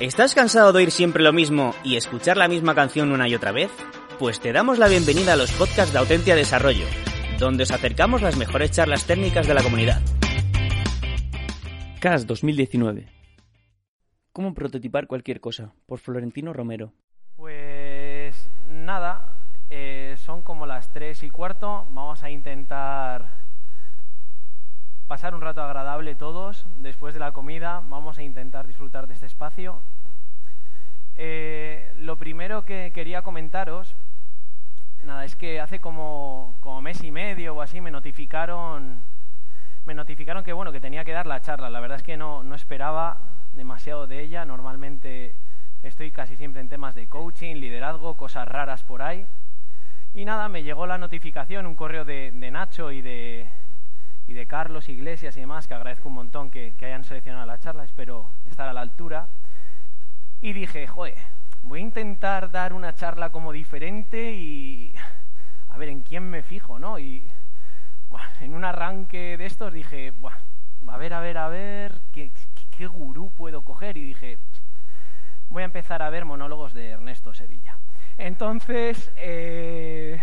¿Estás cansado de oír siempre lo mismo y escuchar la misma canción una y otra vez? Pues te damos la bienvenida a los podcasts de Autentia Desarrollo, donde os acercamos las mejores charlas técnicas de la comunidad. CAS 2019. ¿Cómo prototipar cualquier cosa? Por Florentino Romero. Pues nada, eh, son como las tres y cuarto. Vamos a intentar pasar un rato agradable todos. Después de la comida vamos a intentar disfrutar de este espacio. Eh, lo primero que quería comentaros, nada, es que hace como, como mes y medio o así me notificaron, me notificaron que bueno que tenía que dar la charla. La verdad es que no, no esperaba demasiado de ella. Normalmente estoy casi siempre en temas de coaching, liderazgo, cosas raras por ahí. Y nada, me llegó la notificación, un correo de, de Nacho y de, y de Carlos Iglesias y demás, que agradezco un montón que, hayan seleccionado la charla, espero estar a la altura. Y dije, joder, voy a intentar dar una charla como diferente y a ver en quién me fijo, ¿no? Y en un arranque de estos dije, buah, a ver, a ver, a ver, ¿qué, qué gurú puedo coger? Y dije, voy a empezar a ver monólogos de Ernesto Sevilla. Entonces, eh,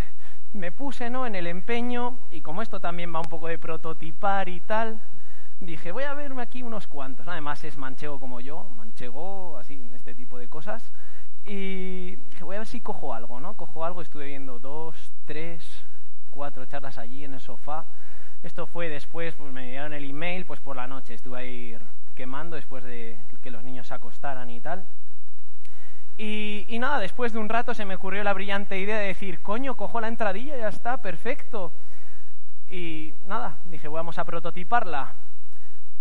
me puse ¿no? en el empeño, y como esto también va un poco de prototipar y tal, dije, voy a verme aquí unos cuantos. Además es manchego como yo, manchego, así, en este tipo de cosas. Y dije, voy a ver si cojo algo, ¿no? Cojo algo, estuve viendo dos, tres, cuatro charlas allí en el sofá. Esto fue después, pues me dieron el email, pues por la noche estuve ahí quemando después de que los niños se acostaran y tal. Y, y, nada, después de un rato se me ocurrió la brillante idea de decir, coño, cojo la entradilla, ya está, perfecto. Y nada, dije, vamos a prototiparla.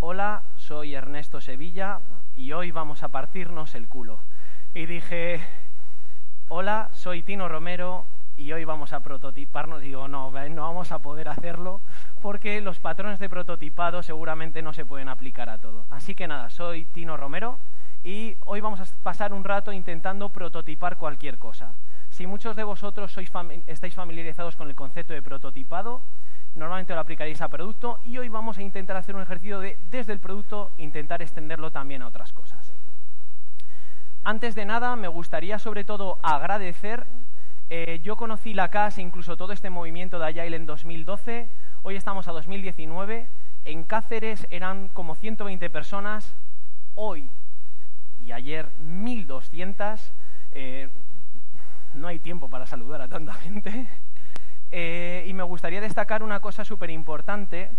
Hola, soy Ernesto Sevilla y hoy vamos a partirnos el culo. Y dije, hola, soy Tino Romero y hoy vamos a prototiparnos. Digo, no, no vamos a poder hacerlo porque los patrones de prototipado seguramente no se pueden aplicar a todo. Así que nada, soy Tino Romero y hoy vamos a pasar un rato intentando prototipar cualquier cosa. Si muchos de vosotros sois estáis familiarizados con el concepto de prototipado, normalmente lo aplicaréis a producto y hoy vamos a intentar hacer un ejercicio de, desde el producto, intentar extenderlo también a otras cosas. Antes de nada, me gustaría sobre todo agradecer. Eh, yo conocí la CAS, incluso todo este movimiento de Agile en 2012. Hoy estamos a 2019. En Cáceres eran como 120 personas. Hoy y ayer 1.200. Eh, no hay tiempo para saludar a tanta gente. Eh, y me gustaría destacar una cosa súper importante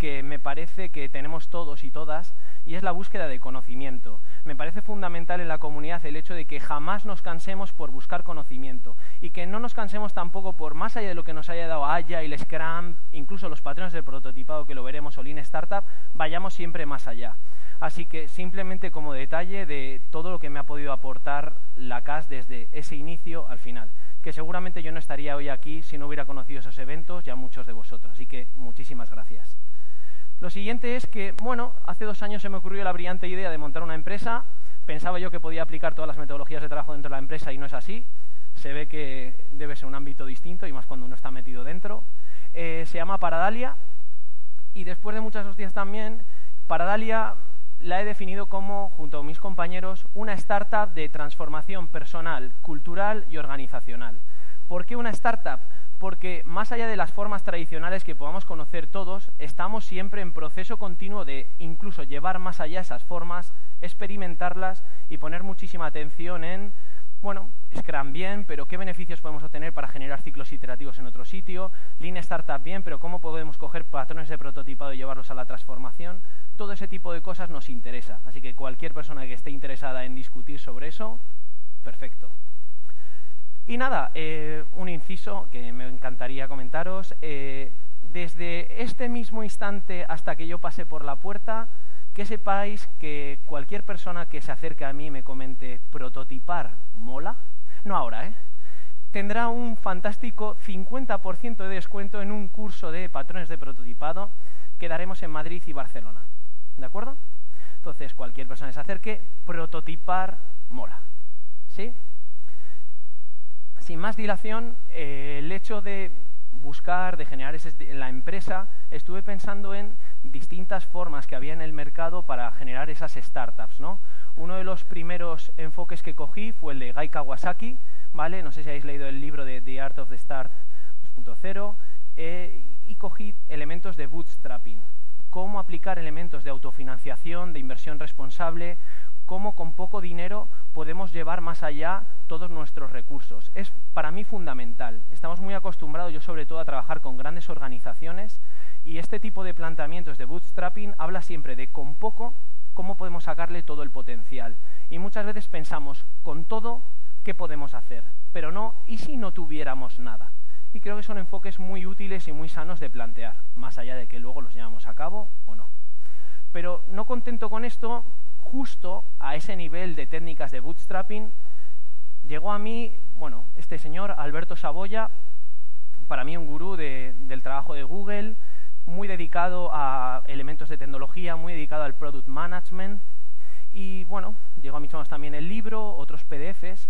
que me parece que tenemos todos y todas, y es la búsqueda de conocimiento. Me parece fundamental en la comunidad el hecho de que jamás nos cansemos por buscar conocimiento y que no nos cansemos tampoco por más allá de lo que nos haya dado Agile, Scrum, incluso los patrones del prototipado que lo veremos o Lean Startup, vayamos siempre más allá. Así que simplemente como detalle de todo lo que me ha podido aportar la CAS desde ese inicio al final, que seguramente yo no estaría hoy aquí si no hubiera conocido esos eventos ya muchos de vosotros. Así que muchísimas gracias. Lo siguiente es que, bueno, hace dos años se me ocurrió la brillante idea de montar una empresa. Pensaba yo que podía aplicar todas las metodologías de trabajo dentro de la empresa y no es así. Se ve que debe ser un ámbito distinto y más cuando uno está metido dentro. Eh, se llama Paradalia y después de muchas hostias también, Paradalia la he definido como, junto a mis compañeros, una startup de transformación personal, cultural y organizacional. ¿Por qué una startup? Porque más allá de las formas tradicionales que podamos conocer todos, estamos siempre en proceso continuo de incluso llevar más allá esas formas, experimentarlas y poner muchísima atención en, bueno, Scrum bien, pero qué beneficios podemos obtener para generar ciclos iterativos en otro sitio, Lean Startup bien, pero cómo podemos coger patrones de prototipado y llevarlos a la transformación. Todo ese tipo de cosas nos interesa, así que cualquier persona que esté interesada en discutir sobre eso, perfecto. Y nada, eh, un inciso que me encantaría comentaros. Eh, desde este mismo instante hasta que yo pasé por la puerta, que sepáis que cualquier persona que se acerque a mí y me comente prototipar mola, no ahora, ¿eh? tendrá un fantástico 50% de descuento en un curso de patrones de prototipado que daremos en Madrid y Barcelona. ¿De acuerdo? Entonces, cualquier persona que se acerque, prototipar mola. ¿Sí? Sin más dilación, eh, el hecho de buscar, de generar ese, la empresa, estuve pensando en distintas formas que había en el mercado para generar esas startups, ¿no? Uno de los primeros enfoques que cogí fue el de Gai Kawasaki, ¿vale? No sé si habéis leído el libro de The Art of the Start 2.0, eh, y cogí elementos de bootstrapping, cómo aplicar elementos de autofinanciación, de inversión responsable, cómo con poco dinero podemos llevar más allá todos nuestros recursos. Es para mí fundamental. Estamos muy acostumbrados, yo sobre todo, a trabajar con grandes organizaciones y este tipo de planteamientos de bootstrapping habla siempre de con poco cómo podemos sacarle todo el potencial. Y muchas veces pensamos, con todo, ¿qué podemos hacer? Pero no, ¿y si no tuviéramos nada? Y creo que son enfoques muy útiles y muy sanos de plantear, más allá de que luego los llevamos a cabo o no. Pero no contento con esto, justo a ese nivel de técnicas de bootstrapping, llegó a mí, bueno, este señor, Alberto Saboya, para mí un gurú del trabajo de Google, muy dedicado a elementos de tecnología, muy dedicado al product management. Y bueno, llegó a mis manos también el libro, otros PDFs,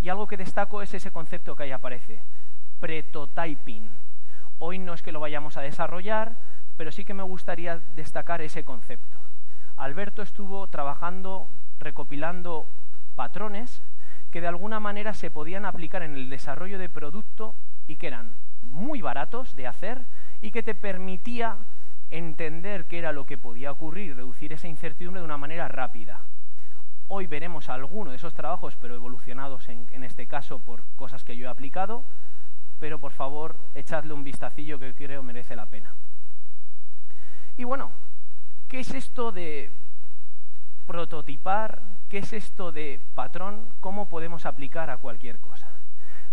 y algo que destaco es ese concepto que ahí aparece, pretotyping. Hoy no es que lo vayamos a desarrollar, pero sí que me gustaría destacar ese concepto. Alberto estuvo trabajando, recopilando patrones que de alguna manera se podían aplicar en el desarrollo de producto y que eran muy baratos de hacer y que te permitía entender qué era lo que podía ocurrir y reducir esa incertidumbre de una manera rápida. Hoy veremos alguno de esos trabajos, pero evolucionados en, este caso por cosas que yo he aplicado, pero por favor echadle un vistacillo que creo merece la pena. Y bueno, ¿Qué es esto de prototipar? ¿Qué es esto de patrón? ¿Cómo podemos aplicar a cualquier cosa?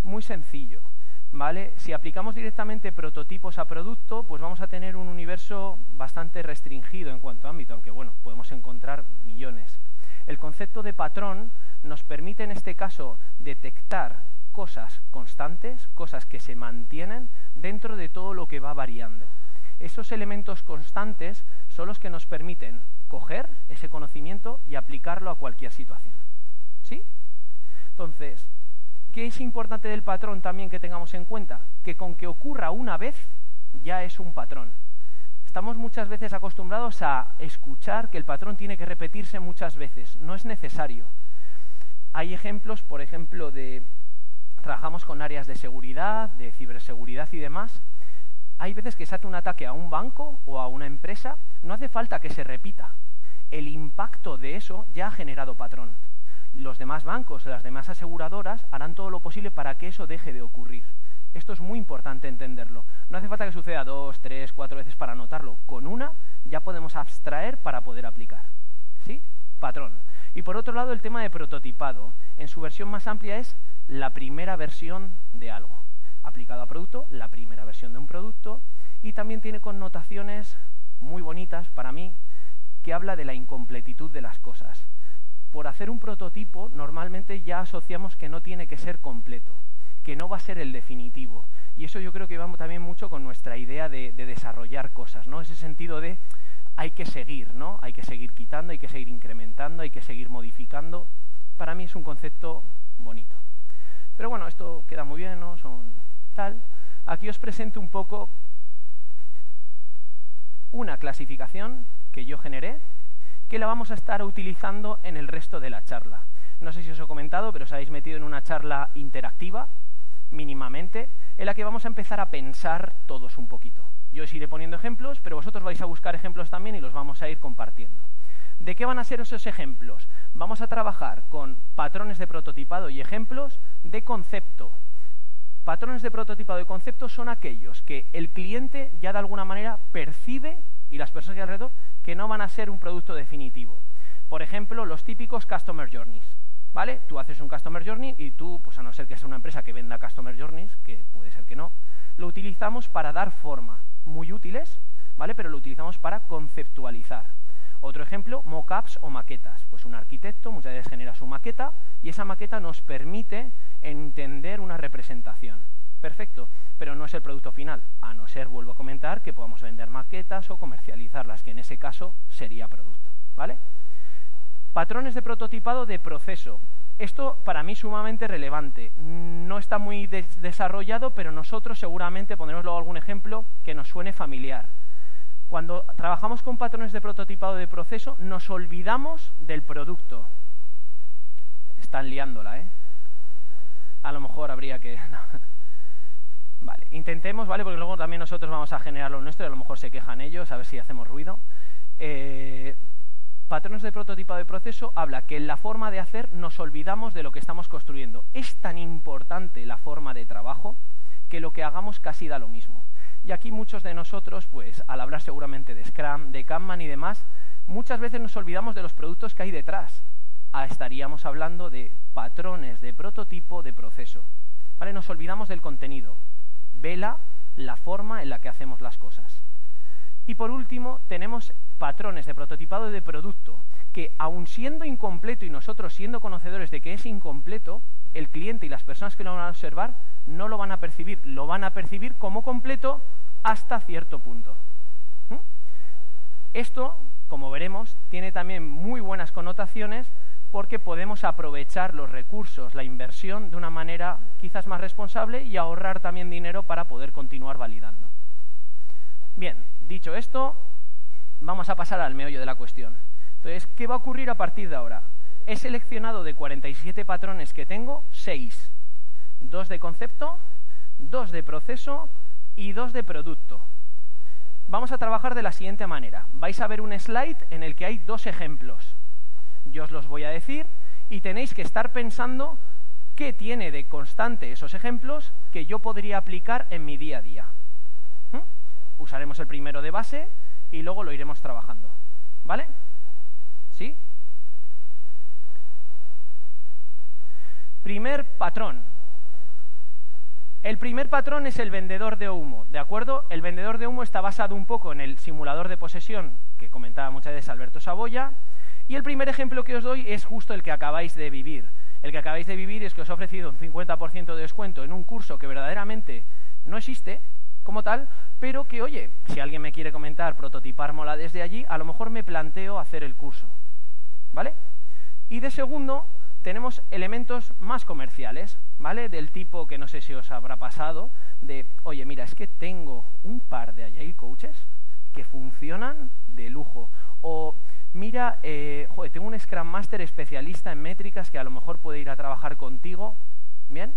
Muy sencillo, ¿vale? Si aplicamos directamente prototipos a producto, pues vamos a tener un universo bastante restringido en cuanto a ámbito, aunque bueno, podemos encontrar millones. El concepto de patrón nos permite en este caso detectar cosas constantes, cosas que se mantienen dentro de todo lo que va variando esos elementos constantes son los que nos permiten coger ese conocimiento y aplicarlo a cualquier situación. ¿Sí? Entonces, ¿qué es importante del patrón también que tengamos en cuenta? Que con que ocurra una vez ya es un patrón. Estamos muchas veces acostumbrados a escuchar que el patrón tiene que repetirse muchas veces. No es necesario. Hay ejemplos, por ejemplo, de... Trabajamos con áreas de seguridad, de ciberseguridad y demás, hay veces que se hace un ataque a un banco o a una empresa, no hace falta que se repita. El impacto de eso ya ha generado patrón. Los demás bancos, las demás aseguradoras harán todo lo posible para que eso deje de ocurrir. Esto es muy importante entenderlo. No hace falta que suceda dos, tres, cuatro veces para notarlo. Con una ya podemos abstraer para poder aplicar. ¿Sí? Patrón. Y por otro lado, el tema de prototipado. En su versión más amplia es la primera versión de algo aplicado a producto, la primera versión de un producto, y también tiene connotaciones muy bonitas para mí, que habla de la incompletitud de las cosas. Por hacer un prototipo, normalmente ya asociamos que no tiene que ser completo, que no va a ser el definitivo. Y eso yo creo que va también mucho con nuestra idea de, de desarrollar cosas, ¿no? Ese sentido de hay que seguir, ¿no? Hay que seguir quitando, hay que seguir incrementando, hay que seguir modificando. Para mí es un concepto bonito. Pero bueno, esto queda muy bien, ¿no? Son Aquí os presento un poco una clasificación que yo generé, que la vamos a estar utilizando en el resto de la charla. No sé si os he comentado, pero os habéis metido en una charla interactiva, mínimamente, en la que vamos a empezar a pensar todos un poquito. Yo os iré poniendo ejemplos, pero vosotros vais a buscar ejemplos también y los vamos a ir compartiendo. ¿De qué van a ser esos ejemplos? Vamos a trabajar con patrones de prototipado y ejemplos de concepto. Patrones de prototipado de concepto son aquellos que el cliente ya de alguna manera percibe, y las personas de alrededor, que no van a ser un producto definitivo. Por ejemplo, los típicos Customer Journeys. ¿Vale? Tú haces un Customer Journey y tú, pues a no ser que sea una empresa que venda Customer Journeys, que puede ser que no, lo utilizamos para dar forma. Muy útiles, ¿vale? Pero lo utilizamos para conceptualizar. Otro ejemplo, mockups o maquetas. Pues un arquitecto muchas veces genera su maqueta y esa maqueta nos permite entender una representación. Perfecto, pero no es el producto final, a no ser, vuelvo a comentar, que podamos vender maquetas o comercializarlas, que en ese caso sería producto. ¿Vale? Patrones de prototipado de proceso. Esto para mí es sumamente relevante. No está muy desarrollado, pero nosotros seguramente pondremos luego algún ejemplo que nos suene familiar. Cuando trabajamos con patrones de prototipado de proceso, nos olvidamos del producto. Están liándola, ¿eh? A lo mejor habría que... Vale, intentemos, ¿vale? Porque luego también nosotros vamos a generar lo nuestro y a lo mejor se quejan ellos, a ver si hacemos ruido. Eh, patrones de prototipado de proceso habla que en la forma de hacer nos olvidamos de lo que estamos construyendo. Es tan importante la forma de trabajo que lo que hagamos casi da lo mismo. Y aquí muchos de nosotros, pues al hablar seguramente de Scrum, de Kanban y demás, muchas veces nos olvidamos de los productos que hay detrás. Estaríamos hablando de patrones de prototipo de proceso. ¿Vale? Nos olvidamos del contenido. Vela la forma en la que hacemos las cosas. Y por último, tenemos patrones de prototipado de producto, que aun siendo incompleto y nosotros siendo conocedores de que es incompleto, el cliente y las personas que lo van a observar no lo van a percibir, lo van a percibir como completo hasta cierto punto. ¿Mm? Esto, como veremos, tiene también muy buenas connotaciones porque podemos aprovechar los recursos, la inversión, de una manera quizás más responsable y ahorrar también dinero para poder continuar validando. Bien, dicho esto, vamos a pasar al meollo de la cuestión. Entonces, ¿qué va a ocurrir a partir de ahora? He seleccionado de 47 patrones que tengo, 6. Dos de concepto, dos de proceso y dos de producto. Vamos a trabajar de la siguiente manera. Vais a ver un slide en el que hay dos ejemplos. Yo os los voy a decir y tenéis que estar pensando qué tiene de constante esos ejemplos que yo podría aplicar en mi día a día usaremos el primero de base y luego lo iremos trabajando. ¿Vale? ¿Sí? Primer patrón. El primer patrón es el vendedor de humo, ¿de acuerdo? El vendedor de humo está basado un poco en el simulador de posesión que comentaba muchas veces Alberto Saboya. Y el primer ejemplo que os doy es justo el que acabáis de vivir. El que acabáis de vivir es que os he ofrecido un 50% de descuento en un curso que verdaderamente no existe, como tal, pero que, oye, si alguien me quiere comentar, prototipar mola desde allí, a lo mejor me planteo hacer el curso. ¿Vale? Y de segundo, tenemos elementos más comerciales, ¿vale? Del tipo que no sé si os habrá pasado, de, oye, mira, es que tengo un par de Agile Coaches que funcionan de lujo. O, mira, eh, joder, tengo un Scrum Master especialista en métricas que a lo mejor puede ir a trabajar contigo. Bien,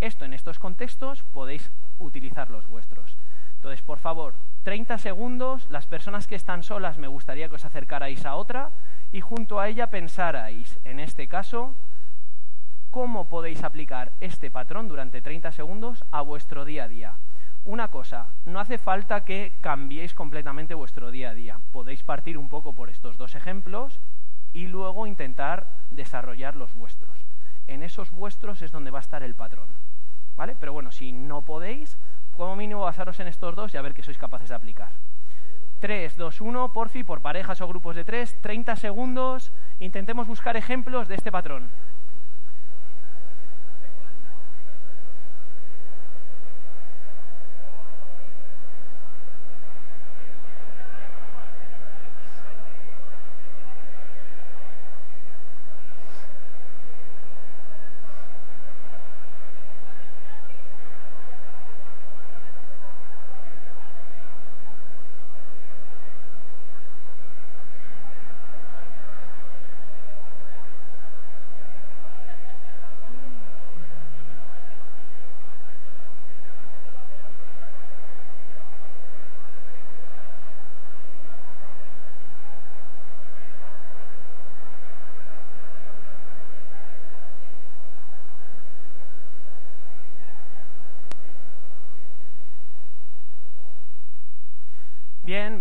esto en estos contextos podéis utilizar los vuestros. Entonces, por favor, 30 segundos, las personas que están solas me gustaría que os acercarais a otra y junto a ella pensarais, en este caso, cómo podéis aplicar este patrón durante 30 segundos a vuestro día a día. Una cosa, no hace falta que cambiéis completamente vuestro día a día. Podéis partir un poco por estos dos ejemplos y luego intentar desarrollar los vuestros. En esos vuestros es donde va a estar el patrón. ¿Vale? Pero bueno, si no podéis, como mínimo basaros en estos dos y a ver qué sois capaces de aplicar. 3, 2, 1, porfi, por parejas o grupos de 3, 30 segundos. Intentemos buscar ejemplos de este patrón.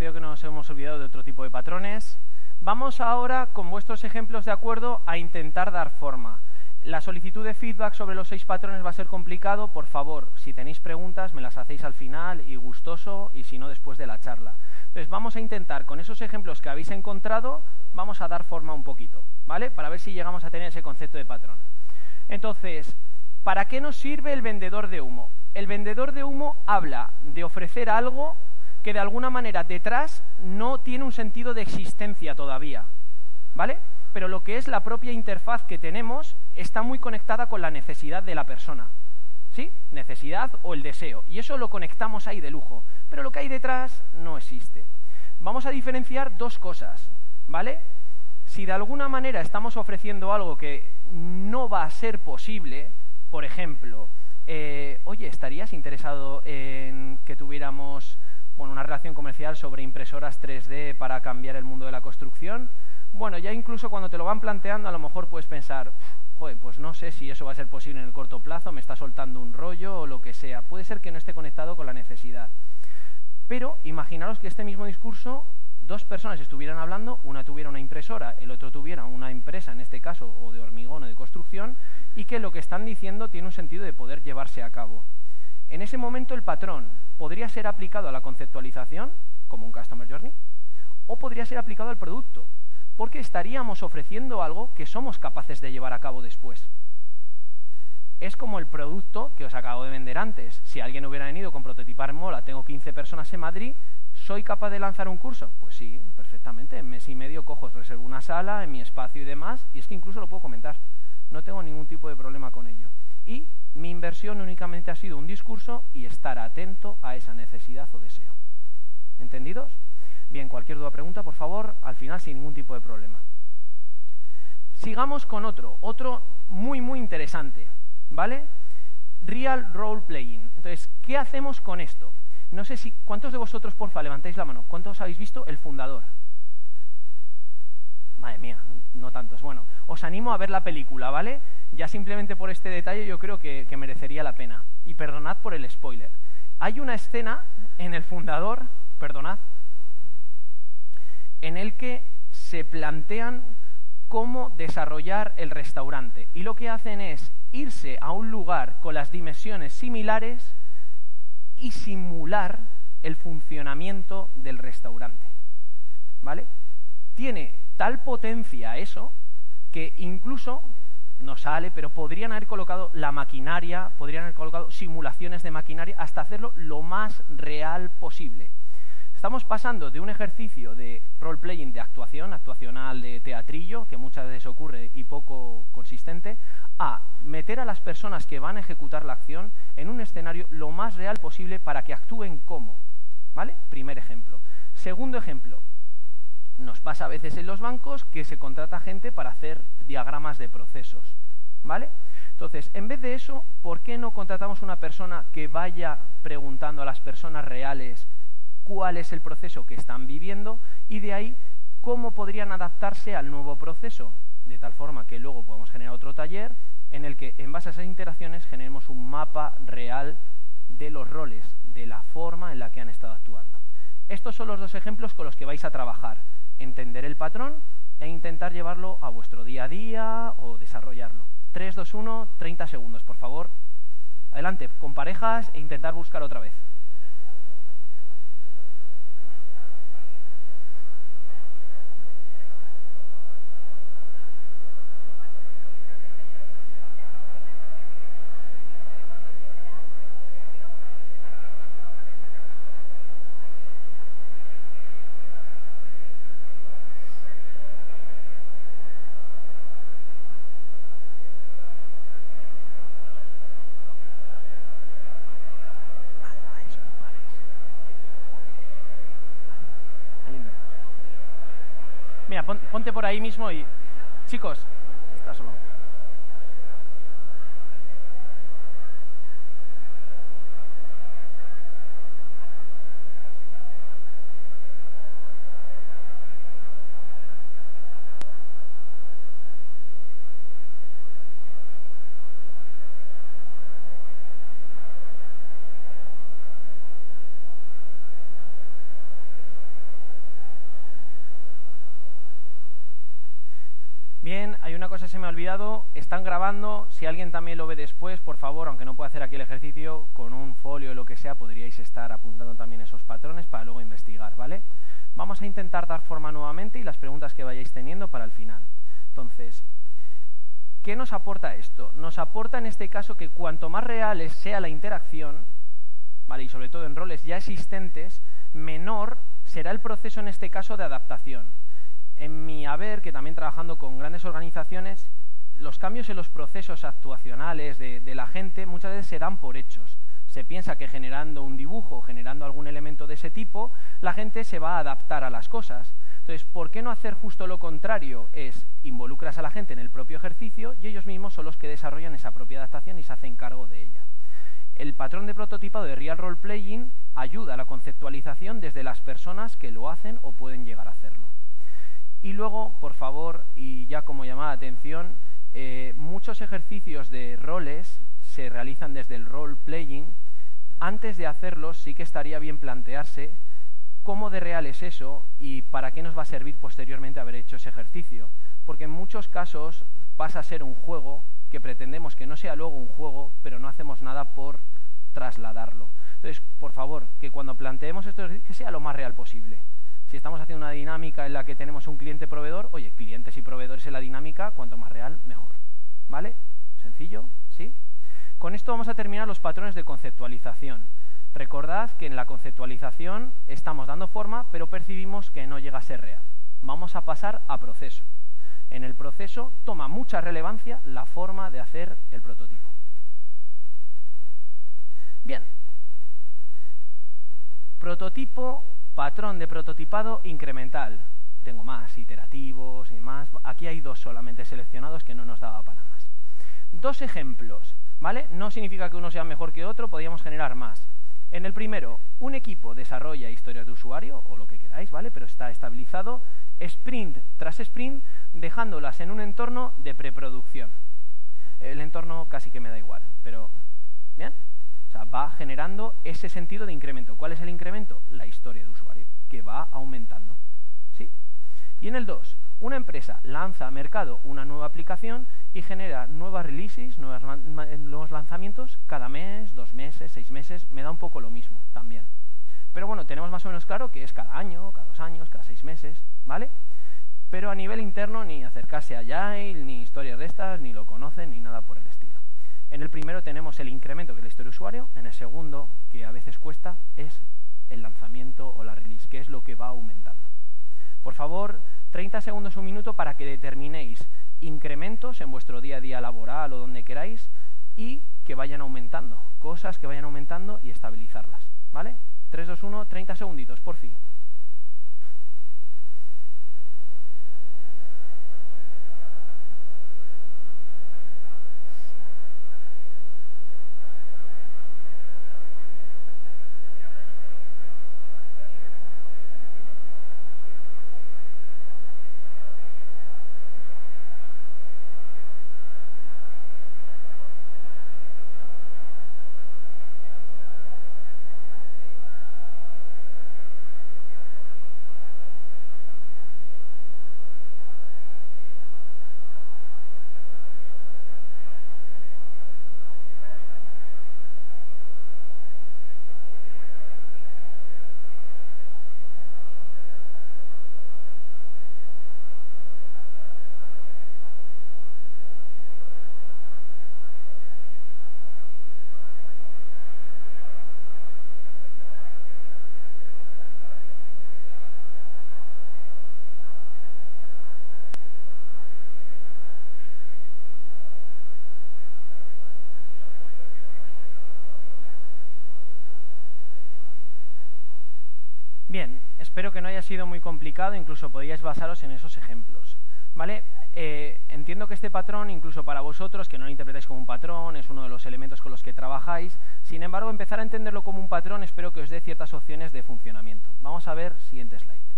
Veo que nos hemos olvidado de otro tipo de patrones. Vamos ahora, con vuestros ejemplos de acuerdo, a intentar dar forma. La solicitud de feedback sobre los seis patrones va a ser complicado. Por favor, si tenéis preguntas, me las hacéis al final y gustoso, y si no, después de la charla. Entonces, vamos a intentar, con esos ejemplos que habéis encontrado, vamos a dar forma un poquito, ¿vale? Para ver si llegamos a tener ese concepto de patrón. Entonces, ¿para qué nos sirve el vendedor de humo? El vendedor de humo habla de ofrecer algo que de alguna manera detrás no tiene un sentido de existencia todavía, ¿vale? Pero lo que es la propia interfaz que tenemos está muy conectada con la necesidad de la persona. ¿Sí? Necesidad o el deseo. Y eso lo conectamos ahí de lujo. Pero lo que hay detrás no existe. Vamos a diferenciar dos cosas, ¿vale? Si de alguna manera estamos ofreciendo algo que no va a ser posible, por ejemplo, eh, oye, ¿estarías interesado en que tuviéramos bueno, una relación comercial sobre impresoras 3D para cambiar el mundo de la construcción? Bueno, ya incluso cuando te lo van planteando, a lo mejor puedes pensar, joder, pues no sé si eso va a ser posible en el corto plazo, me está soltando un rollo o lo que sea. Puede ser que no esté conectado con la necesidad. Pero imaginaros que este mismo discurso dos personas estuvieran hablando, una tuviera una impresora, el otro tuviera una empresa, en este caso, o de hormigón o de construcción, y que lo que están diciendo tiene un sentido de poder llevarse a cabo. En ese momento el patrón podría ser aplicado a la conceptualización, como un Customer Journey, o podría ser aplicado al producto, porque estaríamos ofreciendo algo que somos capaces de llevar a cabo después. Es como el producto que os acabo de vender antes. Si alguien hubiera venido con prototipar Mola, tengo 15 personas en Madrid, ¿Soy capaz de lanzar un curso? Pues sí, perfectamente. En mes y medio cojo, reservo una sala, en mi espacio y demás, y es que incluso lo puedo comentar. No tengo ningún tipo de problema con ello. Y mi inversión únicamente ha sido un discurso y estar atento a esa necesidad o deseo. ¿Entendidos? Bien, cualquier duda o pregunta, por favor, al final sin ningún tipo de problema. Sigamos con otro, otro muy, muy interesante, ¿vale? Real Role Playing. Entonces, ¿qué hacemos con esto? No sé si, ¿cuántos de vosotros, porfa, levantáis la mano? ¿Cuántos habéis visto El Fundador? Madre mía, no tantos. Bueno, os animo a ver la película, ¿vale? Ya simplemente por este detalle yo creo que, que merecería la pena. Y perdonad por el spoiler. Hay una escena en El Fundador, perdonad, en el que se plantean cómo desarrollar el restaurante. Y lo que hacen es irse a un lugar con las dimensiones similares y simular el funcionamiento del restaurante. ¿Vale? Tiene tal potencia eso que incluso no sale, pero podrían haber colocado la maquinaria, podrían haber colocado simulaciones de maquinaria hasta hacerlo lo más real posible. Estamos pasando de un ejercicio de role-playing de actuación, actuacional de teatrillo, que muchas veces ocurre y poco consistente, a meter a las personas que van a ejecutar la acción en un escenario lo más real posible para que actúen como. ¿Vale? Primer ejemplo. Segundo ejemplo. Nos pasa a veces en los bancos que se contrata gente para hacer diagramas de procesos. ¿Vale? Entonces, en vez de eso, ¿por qué no contratamos una persona que vaya preguntando a las personas reales cuál es el proceso que están viviendo y de ahí cómo podrían adaptarse al nuevo proceso, de tal forma que luego podamos generar otro taller en el que en base a esas interacciones generemos un mapa real de los roles, de la forma en la que han estado actuando. Estos son los dos ejemplos con los que vais a trabajar, entender el patrón e intentar llevarlo a vuestro día a día o desarrollarlo. 3, 2, 1, 30 segundos, por favor. Adelante, con parejas e intentar buscar otra vez. Ponte por ahí mismo y... Chicos, está solo. Se me ha olvidado, están grabando, si alguien también lo ve después, por favor, aunque no pueda hacer aquí el ejercicio, con un folio o lo que sea, podríais estar apuntando también esos patrones para luego investigar, ¿vale? Vamos a intentar dar forma nuevamente y las preguntas que vayáis teniendo para el final. Entonces, ¿qué nos aporta esto? Nos aporta en este caso que cuanto más real sea la interacción, ¿vale? y sobre todo en roles ya existentes, menor será el proceso en este caso de adaptación en mi haber, que también trabajando con grandes organizaciones, los cambios en los procesos actuacionales de, la gente muchas veces se dan por hechos. Se piensa que generando un dibujo, generando algún elemento de ese tipo, la gente se va a adaptar a las cosas. Entonces, ¿por qué no hacer justo lo contrario? Es involucras a la gente en el propio ejercicio y ellos mismos son los que desarrollan esa propia adaptación y se hacen cargo de ella. El patrón de prototipado de Real Role Playing ayuda a la conceptualización desde las personas que lo hacen o pueden llegar a hacerlo. Y luego, por favor, y ya como llamada atención, eh, muchos ejercicios de roles se realizan desde el role playing. Antes de hacerlos, sí que estaría bien plantearse cómo de real es eso y para qué nos va a servir posteriormente haber hecho ese ejercicio. Porque en muchos casos pasa a ser un juego que pretendemos que no sea luego un juego, pero no hacemos nada por trasladarlo. Entonces, por favor, que cuando planteemos esto, que sea lo más real posible. Si estamos haciendo una dinámica en la que tenemos un cliente proveedor, oye, clientes y proveedores en la dinámica, cuanto más real, mejor. ¿Vale? Sencillo, ¿sí? Con esto vamos a terminar los patrones de conceptualización. Recordad que en la conceptualización estamos dando forma, pero percibimos que no llega a ser real. Vamos a pasar a proceso. En el proceso toma mucha relevancia la forma de hacer el prototipo. Bien. Prototipo Patrón de prototipado incremental. Tengo más, iterativos y más. Aquí hay dos solamente seleccionados que no nos daba para más. Dos ejemplos, ¿vale? No significa que uno sea mejor que otro, podríamos generar más. En el primero, un equipo desarrolla historias de usuario, o lo que queráis, ¿vale? Pero está estabilizado, sprint tras sprint, dejándolas en un entorno de preproducción. El entorno casi que me da igual, pero ¿bien? O sea, va generando ese sentido de incremento. ¿Cuál es el incremento? La historia de usuario, que va aumentando. ¿Sí? Y en el 2, una empresa lanza a mercado una nueva aplicación y genera nuevas releases, nuevos lanzamientos cada mes, dos meses, seis meses. Me da un poco lo mismo también. Pero bueno, tenemos más o menos claro que es cada año, cada dos años, cada seis meses, ¿vale? Pero a nivel interno ni acercarse a Agile, ni historias de estas, ni lo conocen, ni nada por el estilo. En el primero tenemos el incremento, que es la historia de usuario. En el segundo, que a veces cuesta, es el lanzamiento o la release, que es lo que va aumentando. Por favor, 30 segundos, un minuto para que determinéis incrementos en vuestro día a día laboral o donde queráis y que vayan aumentando, cosas que vayan aumentando y estabilizarlas. ¿Vale? 3, 2, 1, 30 segunditos, por fin. Bien, espero que no haya sido muy complicado, incluso podíais basaros en esos ejemplos. ¿Vale? Eh, entiendo que este patrón, incluso para vosotros, que no lo interpretáis como un patrón, es uno de los elementos con los que trabajáis. Sin embargo, empezar a entenderlo como un patrón espero que os dé ciertas opciones de funcionamiento. Vamos a ver siguiente slide.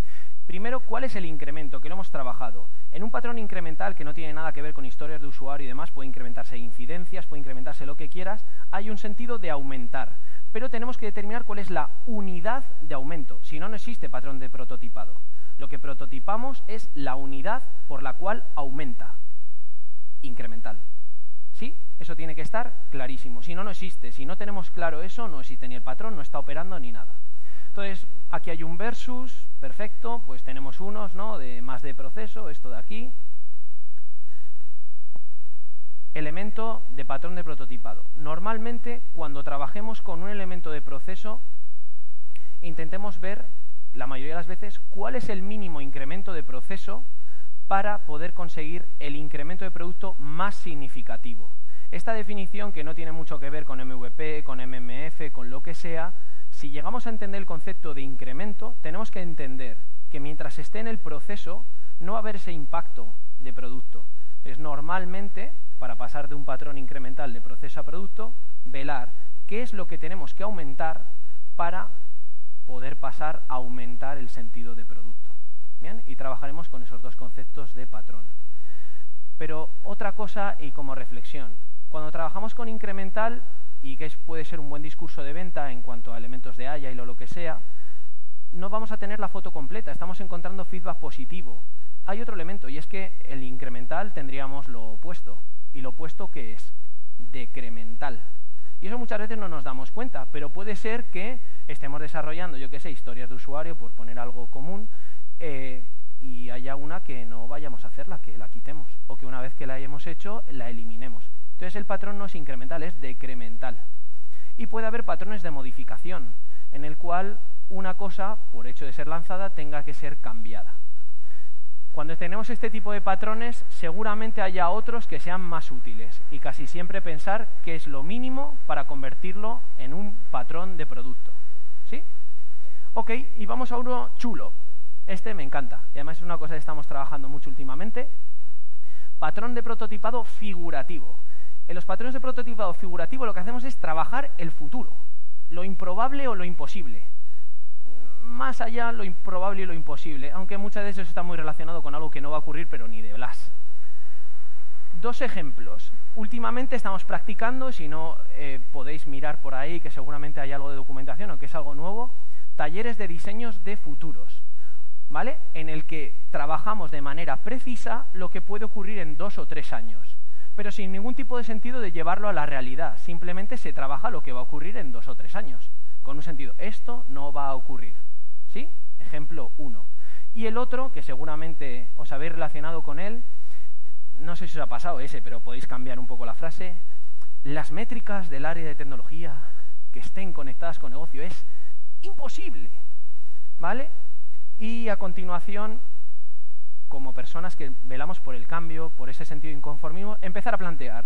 Primero, ¿cuál es el incremento? Que lo hemos trabajado. En un patrón incremental que no tiene nada que ver con historias de usuario y demás, puede incrementarse incidencias, puede incrementarse lo que quieras, hay un sentido de aumentar pero tenemos que determinar cuál es la unidad de aumento. Si no, no existe patrón de prototipado. Lo que prototipamos es la unidad por la cual aumenta. incremental. ¿Sí? Eso tiene que estar clarísimo. Si no, no existe. Si no tenemos claro eso, no existe ni el patrón, no está operando ni nada. Entonces, aquí hay un versus, perfecto, pues tenemos unos, ¿no? De más de proceso, esto de aquí. Elemento de patrón de prototipado. Normalmente, cuando trabajemos con un elemento de proceso, intentemos ver, la mayoría de las veces, cuál es el mínimo incremento de proceso para poder conseguir el incremento de producto más significativo. Esta definición, que no tiene mucho que ver con MVP, con MMF, con lo que sea, si llegamos a entender el concepto de incremento, tenemos que entender que mientras esté en el proceso no va a haber ese impacto de producto. Es normalmente, para pasar de un patrón incremental de proceso a producto, velar qué es lo que tenemos que aumentar para poder pasar a aumentar el sentido de producto. ¿Bien? Y trabajaremos con esos dos conceptos de patrón. Pero otra cosa y como reflexión, cuando trabajamos con incremental y que puede ser un buen discurso de venta en cuanto a elementos de Agile o lo que sea, no vamos a tener la foto completa, estamos encontrando feedback positivo. Hay otro elemento y es que el incremental tendríamos lo opuesto. ¿Y lo opuesto qué es? Decremental. Y eso muchas veces no nos damos cuenta, pero puede ser que estemos desarrollando, yo qué sé, historias de usuario, por poner algo común, eh, y haya una que no vayamos a hacerla, que la quitemos, o que una vez que la hayamos hecho, la eliminemos. Entonces el patrón no es incremental, es decremental. Y puede haber patrones de modificación, en el cual una cosa, por hecho de ser lanzada, tenga que ser cambiada. Cuando tenemos este tipo de patrones, seguramente haya otros que sean más útiles y casi siempre pensar que es lo mínimo para convertirlo en un patrón de producto. ¿Sí? Ok, y vamos a uno chulo. Este me encanta y además es una cosa que estamos trabajando mucho últimamente. Patrón de prototipado figurativo. En los patrones de prototipado figurativo lo que hacemos es trabajar el futuro, lo improbable o lo imposible. Más allá lo improbable y lo imposible, aunque muchas veces está muy relacionado con algo que no va a ocurrir, pero ni de blas. Dos ejemplos. Últimamente estamos practicando, si no eh, podéis mirar por ahí, que seguramente hay algo de documentación o que es algo nuevo, talleres de diseños de futuros. ¿Vale? En el que trabajamos de manera precisa lo que puede ocurrir en dos o tres años pero sin ningún tipo de sentido de llevarlo a la realidad. Simplemente se trabaja lo que va a ocurrir en dos o tres años, con un sentido. Esto no va a ocurrir. ¿Sí? Ejemplo uno. Y el otro, que seguramente os habéis relacionado con él, no sé si os ha pasado ese, pero podéis cambiar un poco la frase. Las métricas del área de tecnología que estén conectadas con negocio es imposible. ¿Vale? Y a continuación como personas que velamos por el cambio, por ese sentido de inconformismo, empezar a plantear,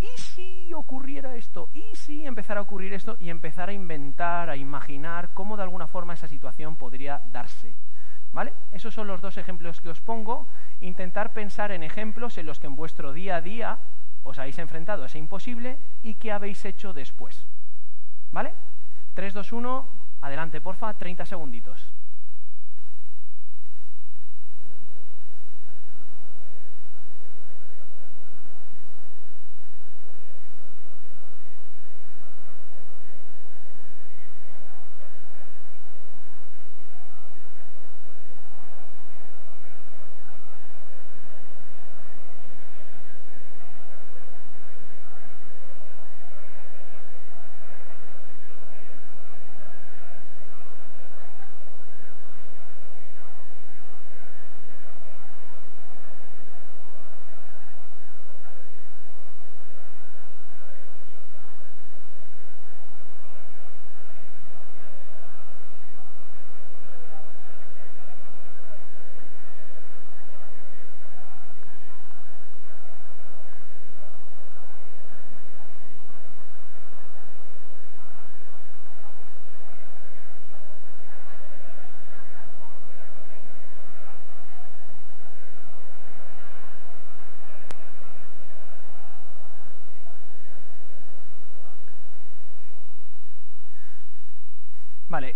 ¿y si ocurriera esto? ¿Y si empezara a ocurrir esto? Y empezar a inventar, a imaginar cómo de alguna forma esa situación podría darse. ¿Vale? Esos son los dos ejemplos que os pongo. Intentar pensar en ejemplos en los que en vuestro día a día os habéis enfrentado a ese imposible y qué habéis hecho después. ¿Vale? 3, 2, 1, adelante, porfa, 30 segunditos.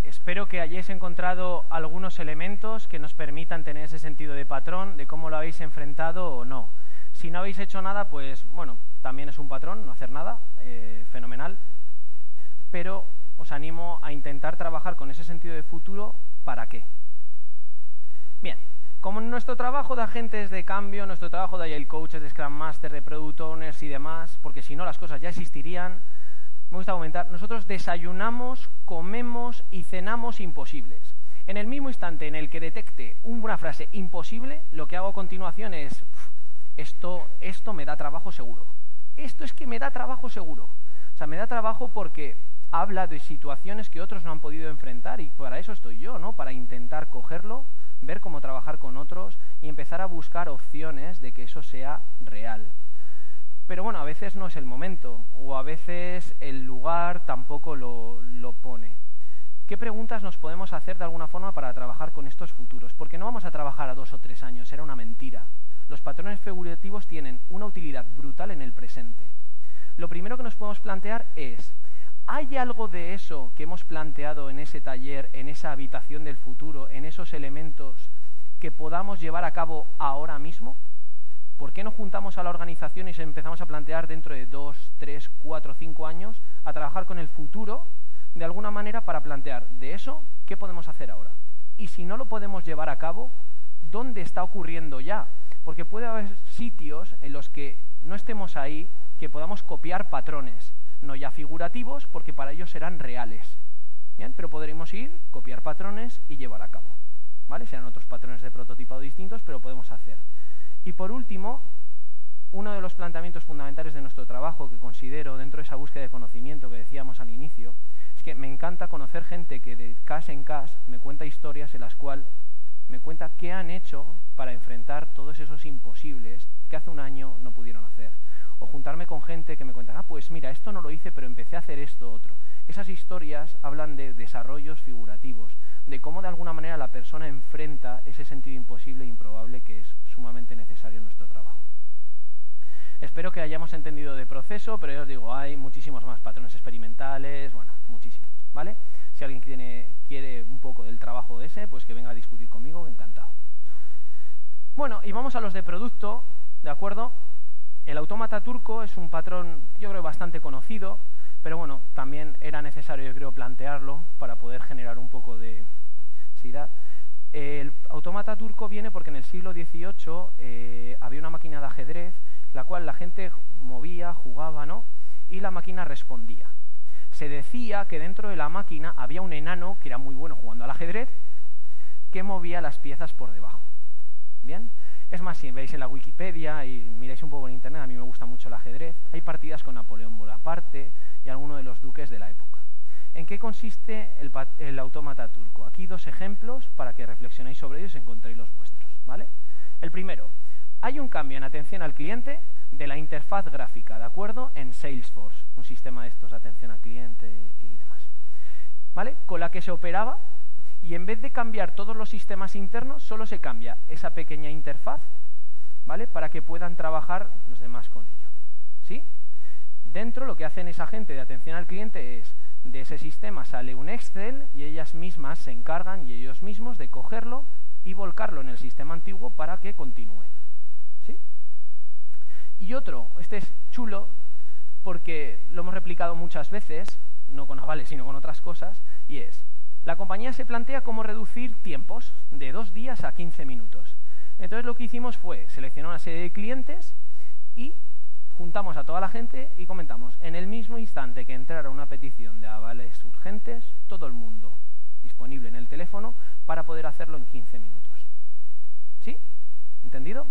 Espero que hayáis encontrado algunos elementos que nos permitan tener ese sentido de patrón, de cómo lo habéis enfrentado o no. Si no habéis hecho nada, pues bueno, también es un patrón, no hacer nada, eh, fenomenal. Pero os animo a intentar trabajar con ese sentido de futuro, ¿para qué? Bien, Como nuestro trabajo de agentes de cambio, nuestro trabajo de Agile Coaches, de Scrum Master, de Product Owners y demás, porque si no las cosas ya existirían, me gusta comentar, nosotros desayunamos, comemos y cenamos imposibles. En el mismo instante en el que detecte una frase imposible, lo que hago a continuación es, esto, esto me da trabajo seguro. Esto es que me da trabajo seguro. O sea, me da trabajo porque habla de situaciones que otros no han podido enfrentar y para eso estoy yo, ¿no? Para intentar cogerlo, ver cómo trabajar con otros y empezar a buscar opciones de que eso sea real. Pero bueno, a veces no es el momento o a veces el lugar tampoco lo, lo pone. ¿Qué preguntas nos podemos hacer de alguna forma para trabajar con estos futuros? Porque no vamos a trabajar a dos o tres años, era una mentira. Los patrones figurativos tienen una utilidad brutal en el presente. Lo primero que nos podemos plantear es, ¿hay algo de eso que hemos planteado en ese taller, en esa habitación del futuro, en esos elementos que podamos llevar a cabo ahora mismo? ¿Por qué no juntamos a la organización y se empezamos a plantear dentro de dos, tres, cuatro, cinco años a trabajar con el futuro de alguna manera para plantear de eso qué podemos hacer ahora. Y si no lo podemos llevar a cabo, ¿dónde está ocurriendo ya? Porque puede haber sitios en los que no estemos ahí que podamos copiar patrones, no ya figurativos, porque para ellos serán reales. Bien, pero podremos ir, copiar patrones y llevar a cabo. Serán otros patrones de prototipado distintos, pero podemos hacer. Y por último, uno de los planteamientos fundamentales de nuestro trabajo que considero dentro de esa búsqueda de conocimiento que decíamos al inicio, es que me encanta conocer gente que de casa en casa me cuenta historias en las cuales me cuenta qué han hecho para enfrentar todos esos imposibles que hace un año no pudieron hacer. O juntarme con gente que me cuenta, ah, pues mira, esto no lo hice, pero empecé a hacer esto otro. Esas historias hablan de desarrollos figurativos, de cómo de alguna manera la persona enfrenta ese sentido imposible e improbable que es sumamente necesario en nuestro trabajo. Espero que hayamos entendido de proceso, pero ya os digo, hay muchísimos más patrones experimentales, bueno, muchísimos, ¿vale? Si alguien quiere un poco del trabajo ese, pues que venga a discutir conmigo, encantado. Bueno, y vamos a los de producto, ¿de acuerdo? El autómata turco es un patrón, yo creo, bastante conocido, pero bueno, también era necesario, yo creo, plantearlo para poder generar un poco de... El autómata turco viene porque en el siglo XVIII eh, había una máquina de ajedrez la cual la gente movía, jugaba, ¿no? Y la máquina respondía. Se decía que dentro de la máquina había un enano que era muy bueno jugando al ajedrez, que movía las piezas por debajo. ¿Bien? Es más, si veis en la Wikipedia y miráis un poco en Internet, a mí me gusta mucho el ajedrez, hay partidas con Napoleón Bonaparte y alguno de los duques de la época. ¿En qué consiste el, autómata turco? Aquí dos ejemplos para que reflexionéis sobre ellos y encontréis los vuestros. ¿vale? El primero, hay un cambio en atención al cliente de la interfaz gráfica, ¿de acuerdo? En Salesforce, un sistema de estos de atención al cliente y demás. ¿Vale? Con la que se operaba y en vez de cambiar todos los sistemas internos, solo se cambia esa pequeña interfaz, ¿vale? Para que puedan trabajar los demás con ello. ¿Sí? Dentro lo que hacen esa gente de atención al cliente es, de ese sistema sale un Excel y ellas mismas se encargan y ellos mismos de cogerlo y volcarlo en el sistema antiguo para que continúe. Y otro, este es chulo porque lo hemos replicado muchas veces, no con avales, sino con otras cosas, y es, la compañía se plantea cómo reducir tiempos de dos días a 15 minutos. Entonces lo que hicimos fue seleccionar una serie de clientes y juntamos a toda la gente y comentamos, en el mismo instante que entrara una petición de avales urgentes, todo el mundo disponible en el teléfono para poder hacerlo en 15 minutos. ¿Sí? ¿Entendido?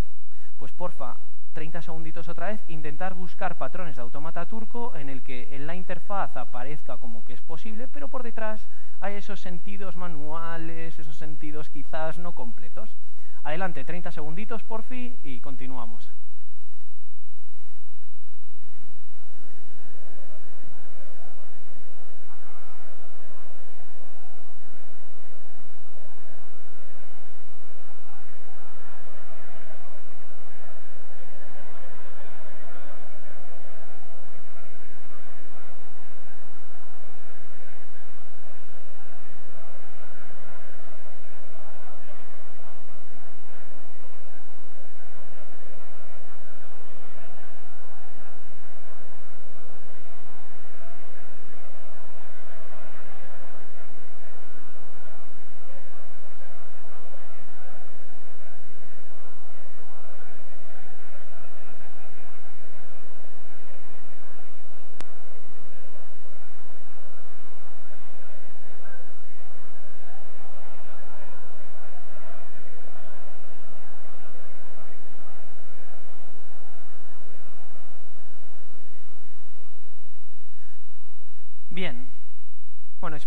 Pues porfa, 30 segunditos otra vez, intentar buscar patrones de automata turco en el que en la interfaz aparezca como que es posible, pero por detrás hay esos sentidos manuales, esos sentidos quizás no completos. Adelante, 30 segunditos por fin y continuamos.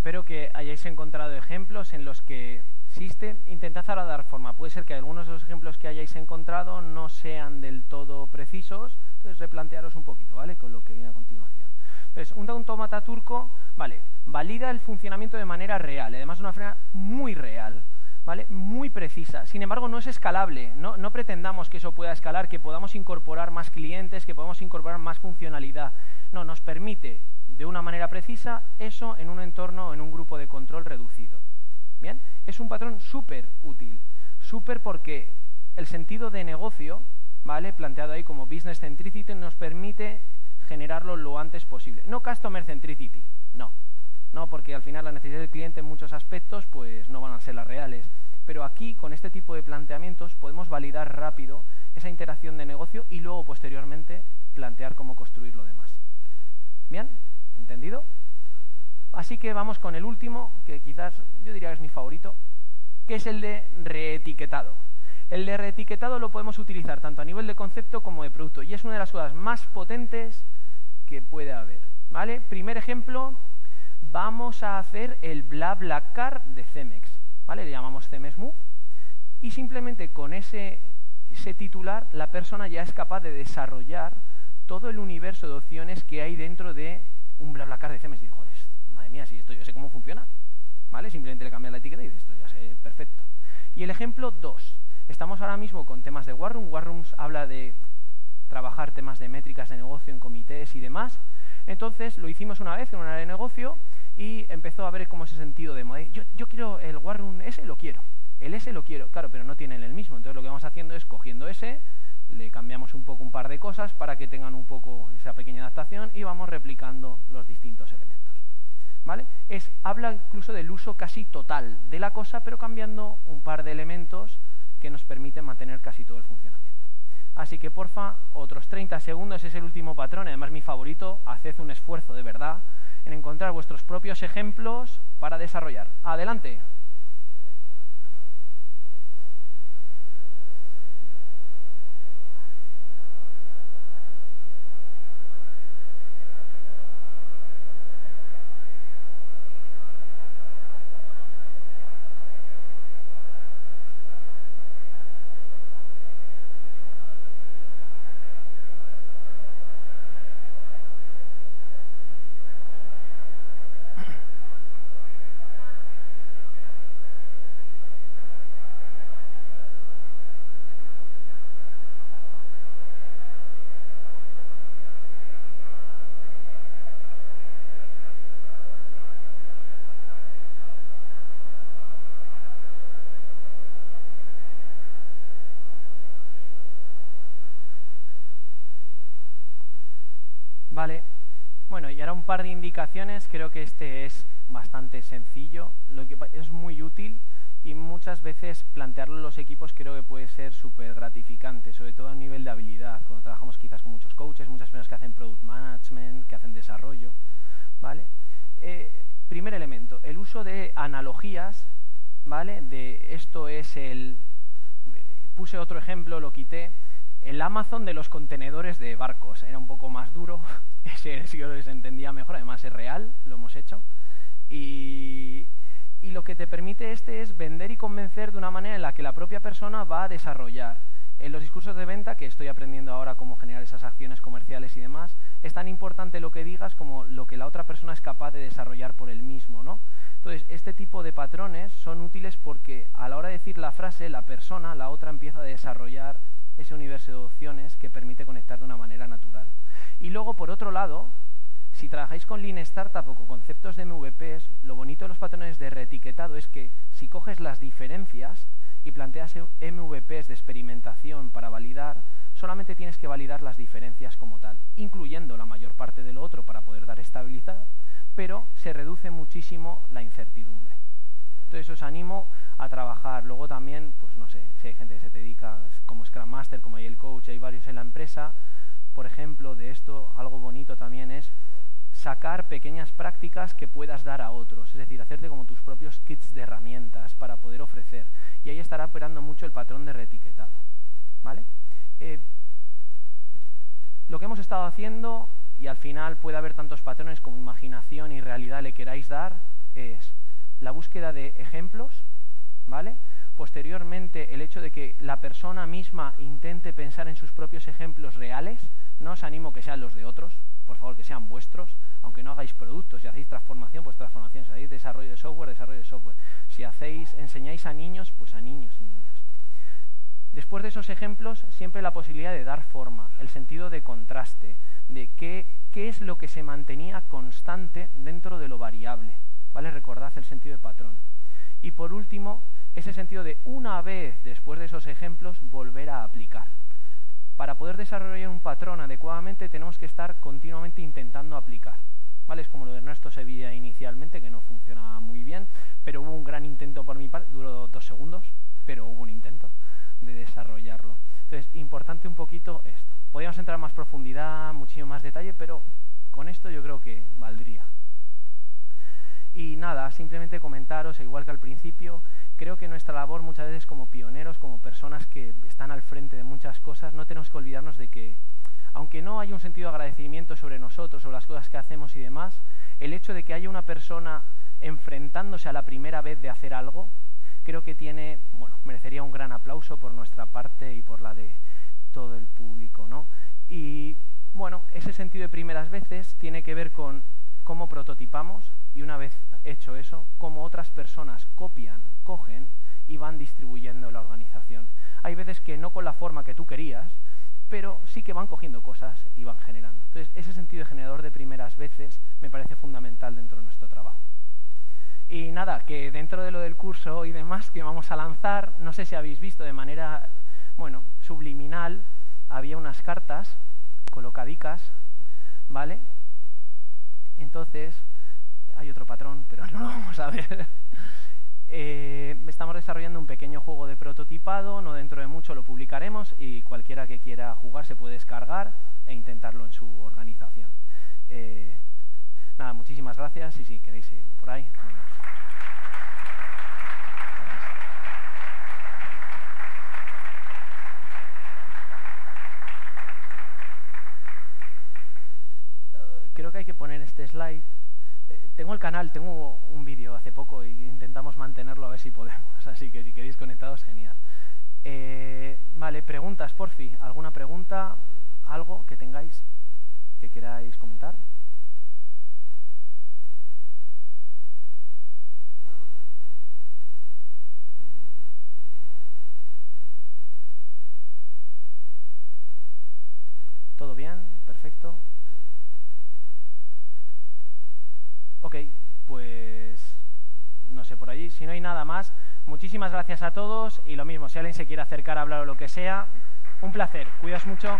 Espero que hayáis encontrado ejemplos en los que existe. Intentad ahora dar forma. Puede ser que algunos de los ejemplos que hayáis encontrado no sean del todo precisos, entonces replantearos un poquito, ¿vale? Con lo que viene a continuación. Entonces, un automata turco, vale, valida el funcionamiento de manera real, además de una manera muy real. ¿Vale? Muy precisa. Sin embargo, no es escalable. No, no, pretendamos que eso pueda escalar, que podamos incorporar más clientes, que podamos incorporar más funcionalidad. No, nos permite de una manera precisa eso en un entorno en un grupo de control reducido. Bien, es un patrón súper útil. Súper porque el sentido de negocio, ¿vale? Planteado ahí como business centricity, nos permite generarlo lo antes posible. No customer centricity, no. No, porque al final las necesidades del cliente en muchos aspectos pues no van a ser las reales. Pero aquí, con este tipo de planteamientos, podemos validar rápido esa interacción de negocio y luego, posteriormente, plantear cómo construir lo demás. ¿Bien? ¿Entendido? Así que vamos con el último, que quizás yo diría que es mi favorito, que es el de reetiquetado. El de reetiquetado lo podemos utilizar tanto a nivel de concepto como de producto y es una de las cosas más potentes que puede haber. ¿Vale? Primer ejemplo, vamos a hacer el BlaBlaCar de Cemex, ¿vale? Le llamamos Cemex Move y simplemente con ese, ese titular la persona ya es capaz de desarrollar todo el universo de opciones que hay dentro de un BlaBlaCar de Cemex y digo, joder, madre mía, si esto yo sé cómo funciona, ¿vale? Simplemente le cambia la etiqueta y dice, esto ya sé, perfecto. Y el ejemplo 2. Estamos ahora mismo con temas de War Room. War Rooms habla de trabajar temas de métricas de negocio en comités y demás. Entonces lo hicimos una vez en un área de negocio y empezó a ver como ese sentido de, yo, yo quiero el War Room S, lo quiero. El S lo quiero, claro, pero no tienen el mismo. Entonces lo que vamos haciendo es cogiendo ese, le cambiamos un poco un par de cosas para que tengan un poco esa pequeña adaptación y vamos replicando los distintos elementos. ¿Vale? Es, habla incluso del uso casi total de la cosa, pero cambiando un par de elementos que nos permiten mantener casi todo el funcionamiento. Así que porfa, otros 30 segundos es el último patrón, además mi favorito, haced un esfuerzo de verdad en encontrar vuestros propios ejemplos para desarrollar. Adelante. Vale. Bueno, y ahora un par de indicaciones. Creo que este es bastante sencillo. Lo que es muy útil y muchas veces plantearlo en los equipos creo que puede ser súper gratificante, sobre todo a nivel de habilidad, cuando trabajamos quizás con muchos coaches, muchas personas que hacen product management, que hacen desarrollo. ¿vale? Eh, primer elemento, el uso de analogías, ¿vale? De esto es el... Puse otro ejemplo, lo quité el Amazon de los contenedores de barcos. Era un poco más duro, ese sí que se entendía mejor, además es real, lo hemos hecho. Y, lo que te permite este es vender y convencer de una manera en la que la propia persona va a desarrollar. En los discursos de venta, que estoy aprendiendo ahora cómo generar esas acciones comerciales y demás, es tan importante lo que digas como lo que la otra persona es capaz de desarrollar por él mismo, ¿no? Entonces, este tipo de patrones son útiles porque a la hora de decir la frase, la persona, la otra empieza a desarrollar ese universo de opciones que permite conectar de una manera natural. Y luego, por otro lado, si trabajáis con Lean Startup o con conceptos de MVPs, lo bonito de los patrones de reetiquetado es que si coges las diferencias y planteas MVPs de experimentación para validar, solamente tienes que validar las diferencias como tal, incluyendo la mayor parte de lo otro para poder dar estabilidad, pero se reduce muchísimo la incertidumbre. Entonces os animo a trabajar. Luego también, pues no sé, si hay gente que se dedica Scrum Master, como hay el coach, hay varios en la empresa. Por ejemplo, de esto algo bonito también es sacar pequeñas prácticas que puedas dar a otros, es decir, hacerte como tus propios kits de herramientas para poder ofrecer. Y ahí estará operando mucho el patrón de reetiquetado. ¿Vale? Eh, lo que hemos estado haciendo y al final puede haber tantos patrones como imaginación y realidad le queráis dar, es la búsqueda de ejemplos, ¿vale? Posteriormente, el hecho de que la persona misma intente pensar en sus propios ejemplos reales, no os animo que sean los de otros, por favor, que sean vuestros, aunque no hagáis productos y hacéis transformación, pues transformación, si hacéis desarrollo de software, desarrollo de software. Si hacéis, enseñáis a niños, pues a niños y niñas. Después de esos ejemplos, siempre la posibilidad de dar forma, el sentido de contraste, de qué, qué es lo que se mantenía constante dentro de lo variable. ¿Vale? Recordad el sentido de patrón. Y por último, ese sentido de una vez después de esos ejemplos volver a aplicar. Para poder desarrollar un patrón adecuadamente tenemos que estar continuamente intentando aplicar. ¿Vale? Es como lo de Ernesto Sevilla inicialmente, que no funcionaba muy bien, pero hubo un gran intento por mi parte, duró dos segundos, pero hubo un intento de desarrollarlo. Entonces, importante un poquito esto. Podríamos entrar en más profundidad, muchísimo más detalle, pero con esto yo creo que valdría. Nada, simplemente comentaros, igual que al principio, creo que nuestra labor muchas veces como pioneros, como personas que están al frente de muchas cosas, no tenemos que olvidarnos de que, aunque no hay un sentido de agradecimiento sobre nosotros, o las cosas que hacemos y demás, el hecho de que haya una persona enfrentándose a la primera vez de hacer algo, creo que tiene, bueno, merecería un gran aplauso por nuestra parte y por la de todo el público, ¿no? Y bueno, ese sentido de primeras veces tiene que ver con cómo prototipamos y una vez hecho eso, cómo otras personas copian, cogen y van distribuyendo la organización. Hay veces que no con la forma que tú querías, pero sí que van cogiendo cosas y van generando. Entonces, ese sentido de generador de primeras veces me parece fundamental dentro de nuestro trabajo. Y nada, que dentro de lo del curso y demás que vamos a lanzar, no sé si habéis visto de manera, bueno, subliminal, había unas cartas colocadicas, ¿vale? Entonces, hay otro patrón, pero no lo vamos a ver. Eh, estamos desarrollando un pequeño juego de prototipado, no dentro de mucho lo publicaremos y cualquiera que quiera jugar se puede descargar e intentarlo en su organización. Eh, nada, muchísimas gracias y si queréis ir por ahí. creo que hay que poner este slide. Eh, tengo el canal, tengo un vídeo hace poco y intentamos mantenerlo a ver si podemos, así que si queréis conectados, genial. Eh, vale, preguntas, porfi. ¿Alguna pregunta? ¿Algo que tengáis que queráis comentar? ¿Todo bien? Perfecto. Ok, pues no sé por allí. Si no hay nada más, muchísimas gracias a todos y lo mismo, si alguien se quiere acercar a hablar o lo que sea, un placer. Cuidas mucho.